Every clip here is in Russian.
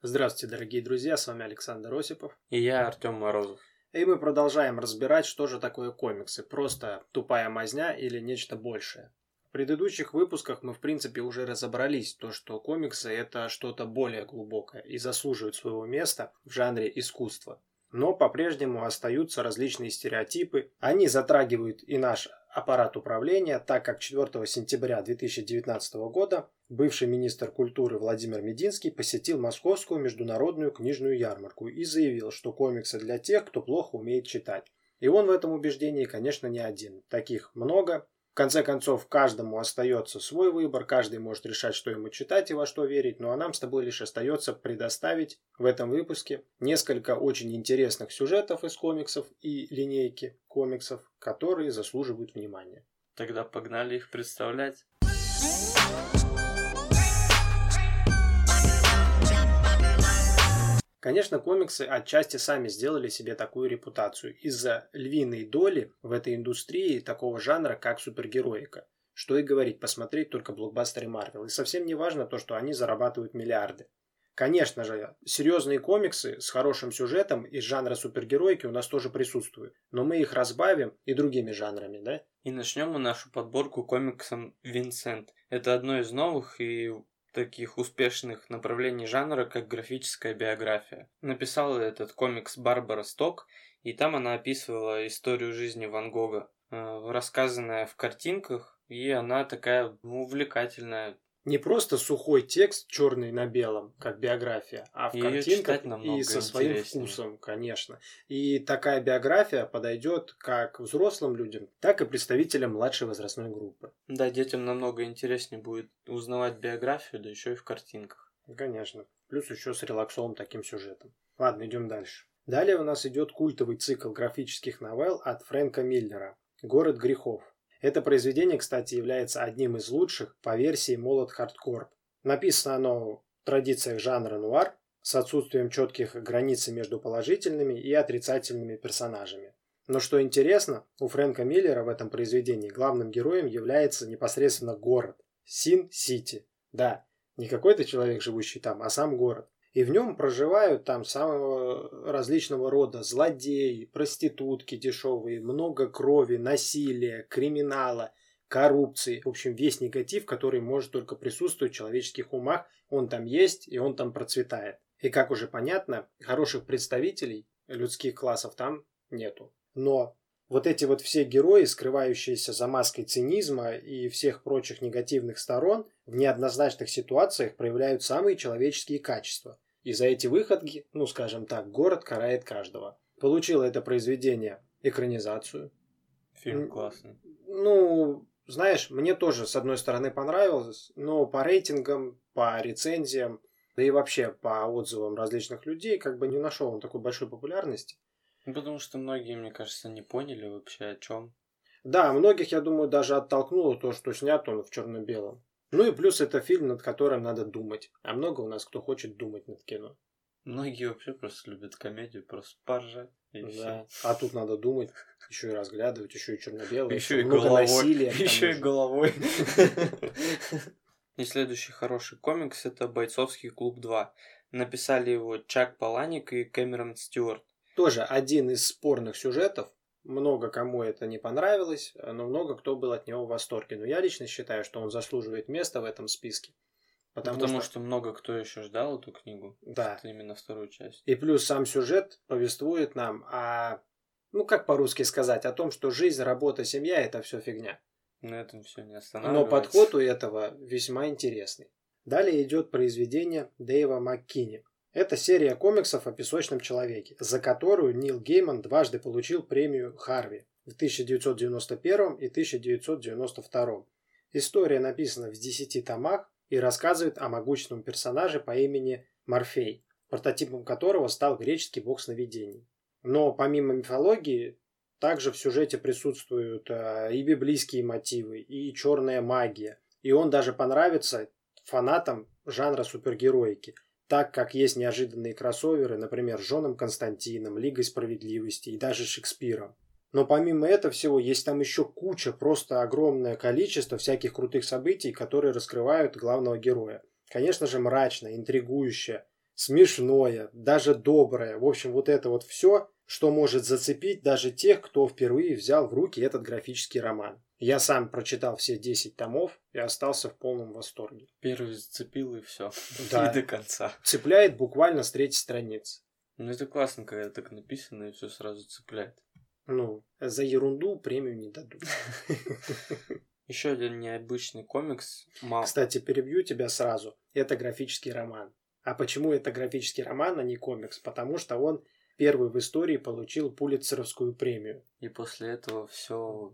Здравствуйте, дорогие друзья, с вами Александр Осипов. И я, Артем Морозов. И мы продолжаем разбирать, что же такое комиксы. Просто тупая мазня или нечто большее. В предыдущих выпусках мы, в принципе, уже разобрались, то, что комиксы – это что-то более глубокое и заслуживают своего места в жанре искусства. Но по-прежнему остаются различные стереотипы. Они затрагивают и наш аппарат управления, так как 4 сентября 2019 года бывший министр культуры Владимир Мединский посетил Московскую международную книжную ярмарку и заявил, что комиксы для тех, кто плохо умеет читать. И он в этом убеждении, конечно, не один. Таких много, конце концов, каждому остается свой выбор, каждый может решать, что ему читать и во что верить, ну а нам с тобой лишь остается предоставить в этом выпуске несколько очень интересных сюжетов из комиксов и линейки комиксов, которые заслуживают внимания. Тогда погнали их представлять. Конечно, комиксы отчасти сами сделали себе такую репутацию из-за львиной доли в этой индустрии такого жанра, как супергероика. Что и говорить, посмотреть только блокбастеры Марвел. И совсем не важно то, что они зарабатывают миллиарды. Конечно же, серьезные комиксы с хорошим сюжетом из жанра супергероики у нас тоже присутствуют. Но мы их разбавим и другими жанрами, да? И начнем мы нашу подборку комиксом Винсент. Это одно из новых и таких успешных направлений жанра, как графическая биография. Написала этот комикс Барбара Сток, и там она описывала историю жизни Ван Гога, э, рассказанная в картинках, и она такая ну, увлекательная, не просто сухой текст черный на белом, как биография, а в Ее картинках и со своим интереснее. вкусом, конечно. И такая биография подойдет как взрослым людям, так и представителям младшей возрастной группы. Да, детям намного интереснее будет узнавать биографию, да еще и в картинках. Конечно. Плюс еще с релаксовым таким сюжетом. Ладно, идем дальше. Далее у нас идет культовый цикл графических новелл от Фрэнка Миллера «Город грехов». Это произведение, кстати, является одним из лучших по версии Молот Хардкор. Написано оно в традициях жанра нуар с отсутствием четких границ между положительными и отрицательными персонажами. Но что интересно, у Фрэнка Миллера в этом произведении главным героем является непосредственно город. Син-Сити. Да, не какой-то человек, живущий там, а сам город. И в нем проживают там самого различного рода злодеи, проститутки дешевые, много крови, насилия, криминала, коррупции. В общем, весь негатив, который может только присутствовать в человеческих умах, он там есть и он там процветает. И как уже понятно, хороших представителей людских классов там нету. Но вот эти вот все герои, скрывающиеся за маской цинизма и всех прочих негативных сторон, в неоднозначных ситуациях проявляют самые человеческие качества. И за эти выходки, ну скажем так, город карает каждого. Получило это произведение экранизацию. Фильм классный. Ну, знаешь, мне тоже с одной стороны понравилось, но по рейтингам, по рецензиям, да и вообще по отзывам различных людей, как бы не нашел он такой большой популярности. Ну, потому что многие, мне кажется, не поняли вообще о чем. Да, многих, я думаю, даже оттолкнуло то, что снят он в черно-белом. Ну и плюс это фильм, над которым надо думать. А много у нас кто хочет думать над кино. Многие вообще просто любят комедию, просто поржать. И да. Все. А тут надо думать, еще и разглядывать, еще и черно-белое, еще и головой. Насилия, еще и головой. И следующий хороший комикс это «Бойцовский клуб 2». Написали его Чак Паланик и Кэмерон Стюарт. Тоже один из спорных сюжетов. Много кому это не понравилось, но много кто был от него в восторге. Но я лично считаю, что он заслуживает места в этом списке. Потому, Потому что... что много кто еще ждал эту книгу. Да. Именно вторую часть. И плюс сам сюжет повествует нам о... Ну, как по-русски сказать, о том, что жизнь, работа, семья – это все фигня. На этом все не останавливается. Но подход у этого весьма интересный. Далее идет произведение Дэйва МакКини. Это серия комиксов о песочном человеке, за которую Нил Гейман дважды получил премию Харви в 1991 и 1992. История написана в 10 томах и рассказывает о могучном персонаже по имени Морфей, прототипом которого стал греческий бог сновидений. Но помимо мифологии, также в сюжете присутствуют э, и библейские мотивы, и черная магия. И он даже понравится фанатам жанра супергероики – так как есть неожиданные кроссоверы, например, с Джоном Константином, Лигой Справедливости и даже Шекспиром. Но помимо этого всего есть там еще куча, просто огромное количество всяких крутых событий, которые раскрывают главного героя. Конечно же, мрачно, интригующе, смешное, даже доброе. В общем, вот это вот все, что может зацепить даже тех, кто впервые взял в руки этот графический роман. Я сам прочитал все 10 томов и остался в полном восторге. Первый зацепил и все. Да. И до конца. Цепляет буквально с третьей страницы. Ну это классно, когда так написано и все сразу цепляет. Ну, за ерунду премию не дадут. Еще один необычный комикс. Мал... Кстати, перебью тебя сразу. Это графический роман. А почему это графический роман, а не комикс? Потому что он первый в истории получил Пулитцеровскую премию. И после этого все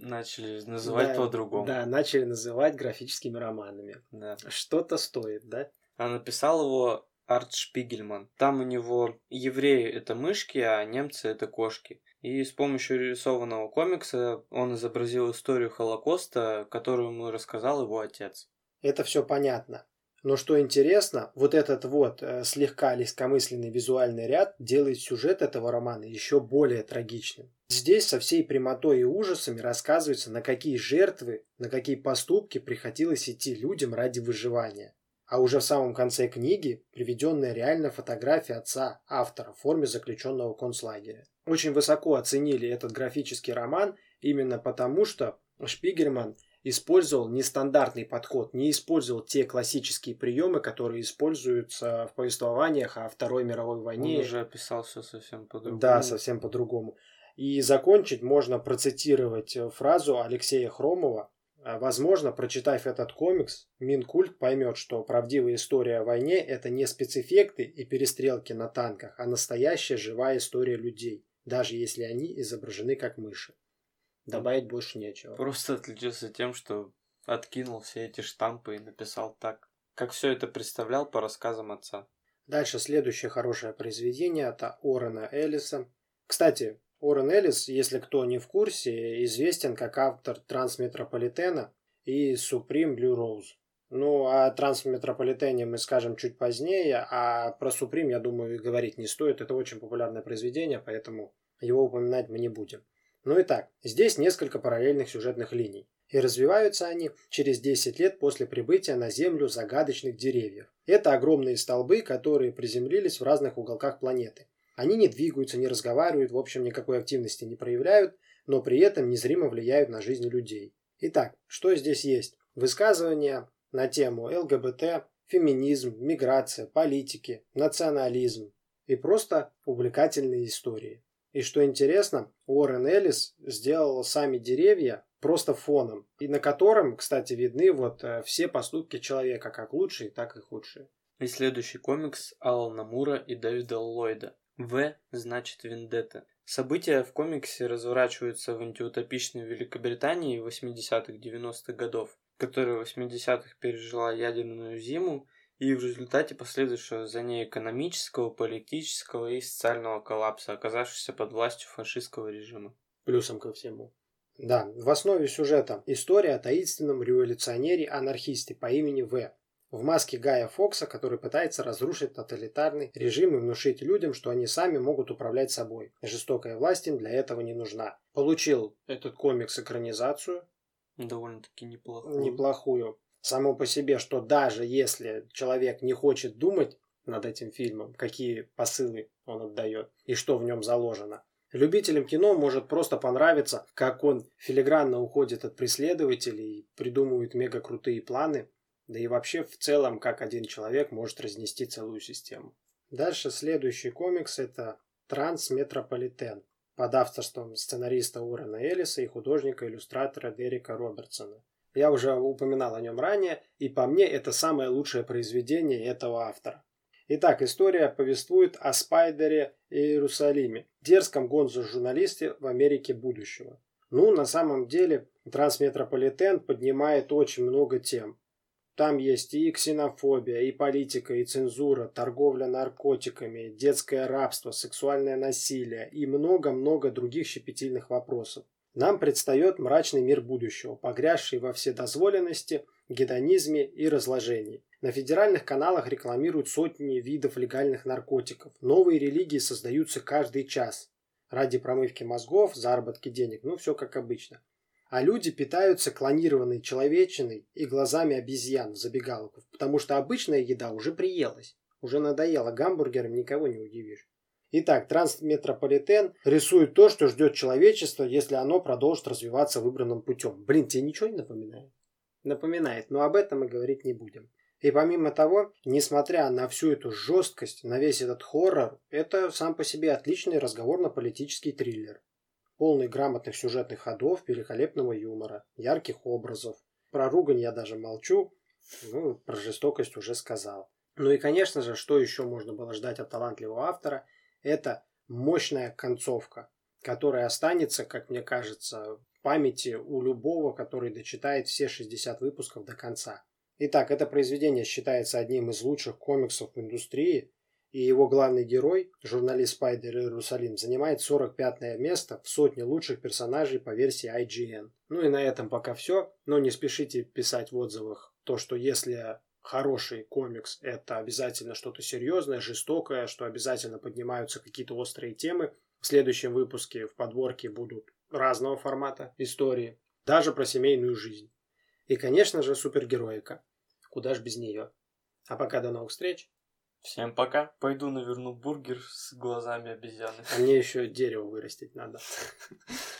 начали называть да, по-другому. Да, начали называть графическими романами. Да. Что-то стоит, да? А написал его Арт Шпигельман. Там у него евреи это мышки, а немцы это кошки. И с помощью рисованного комикса он изобразил историю Холокоста, которую ему рассказал его отец. Это все понятно. Но что интересно, вот этот вот э, слегка легкомысленный визуальный ряд делает сюжет этого романа еще более трагичным. Здесь со всей прямотой и ужасами рассказывается, на какие жертвы, на какие поступки приходилось идти людям ради выживания. А уже в самом конце книги приведенная реальная фотография отца автора в форме заключенного концлагеря. Очень высоко оценили этот графический роман именно потому, что Шпигельман использовал нестандартный подход, не использовал те классические приемы, которые используются в повествованиях о Второй мировой войне. Он уже описал все совсем по-другому. Да, совсем по-другому. И закончить можно процитировать фразу Алексея Хромова а, возможно, прочитав этот комикс, Минкульт поймет, что правдивая история о войне – это не спецэффекты и перестрелки на танках, а настоящая живая история людей, даже если они изображены как мыши. Добавить больше нечего. Просто отличился тем, что откинул все эти штампы и написал так, как все это представлял по рассказам отца. Дальше следующее хорошее произведение – это Орена Эллиса. Кстати, Орен Эллис, если кто не в курсе, известен как автор Трансметрополитена и Supreme Blue Rose. Ну, о Трансметрополитене мы скажем чуть позднее, а про Supreme, я думаю, и говорить не стоит. Это очень популярное произведение, поэтому его упоминать мы не будем. Ну и так, здесь несколько параллельных сюжетных линий. И развиваются они через 10 лет после прибытия на Землю загадочных деревьев. Это огромные столбы, которые приземлились в разных уголках планеты. Они не двигаются, не разговаривают, в общем, никакой активности не проявляют, но при этом незримо влияют на жизнь людей. Итак, что здесь есть? Высказывания на тему ЛГБТ, феминизм, миграция, политики, национализм и просто увлекательные истории. И что интересно, Уоррен Эллис сделал сами деревья просто фоном, и на котором, кстати, видны вот э, все поступки человека, как лучшие, так и худшие. И следующий комикс Алана Мура и Дэвида Ллойда. В значит Вендетта. События в комиксе разворачиваются в антиутопичной Великобритании 80-х-90-х годов, которая в 80-х пережила ядерную зиму и в результате последующего за ней экономического, политического и социального коллапса, оказавшегося под властью фашистского режима. Плюсом ко всему. Да, в основе сюжета история о таинственном революционере-анархисте по имени В, в маске Гая Фокса, который пытается разрушить тоталитарный режим и внушить людям, что они сами могут управлять собой. Жестокая власть им для этого не нужна. Получил этот комикс экранизацию. Довольно-таки неплохую. Неплохую. Само по себе, что даже если человек не хочет думать над этим фильмом, какие посылы он отдает и что в нем заложено, Любителям кино может просто понравиться, как он филигранно уходит от преследователей и придумывает мега крутые планы, да и вообще в целом, как один человек может разнести целую систему. Дальше следующий комикс это Трансметрополитен под авторством сценариста Уоррена Эллиса и художника-иллюстратора Дерека Робертсона. Я уже упоминал о нем ранее, и по мне это самое лучшее произведение этого автора. Итак, история повествует о Спайдере и Иерусалиме, дерзком гонзо-журналисте в Америке будущего. Ну, на самом деле, Трансметрополитен поднимает очень много тем. Там есть и ксенофобия, и политика, и цензура, торговля наркотиками, детское рабство, сексуальное насилие и много-много других щепетильных вопросов. Нам предстает мрачный мир будущего, погрязший во вседозволенности, гедонизме и разложении. На федеральных каналах рекламируют сотни видов легальных наркотиков. Новые религии создаются каждый час. Ради промывки мозгов, заработки денег, ну все как обычно а люди питаются клонированной человечиной и глазами обезьян в забегаловках, потому что обычная еда уже приелась. Уже надоело гамбургером, никого не удивишь. Итак, трансметрополитен рисует то, что ждет человечество, если оно продолжит развиваться выбранным путем. Блин, тебе ничего не напоминает? Напоминает, но об этом мы говорить не будем. И помимо того, несмотря на всю эту жесткость, на весь этот хоррор, это сам по себе отличный разговорно-политический триллер. Полный грамотных сюжетных ходов, великолепного юмора, ярких образов. Про ругань я даже молчу, ну, про жестокость уже сказал. Ну и, конечно же, что еще можно было ждать от талантливого автора, это мощная концовка, которая останется, как мне кажется, в памяти у любого, который дочитает все 60 выпусков до конца. Итак, это произведение считается одним из лучших комиксов в индустрии, и его главный герой, журналист Спайдер Иерусалим, занимает 45 место в сотне лучших персонажей по версии IGN. Ну и на этом пока все, но не спешите писать в отзывах то, что если хороший комикс – это обязательно что-то серьезное, жестокое, что обязательно поднимаются какие-то острые темы. В следующем выпуске в подборке будут разного формата истории, даже про семейную жизнь. И, конечно же, супергероика. Куда ж без нее. А пока до новых встреч. Всем пока. Пойду наверну бургер с глазами обезьяны. А мне еще дерево вырастить надо.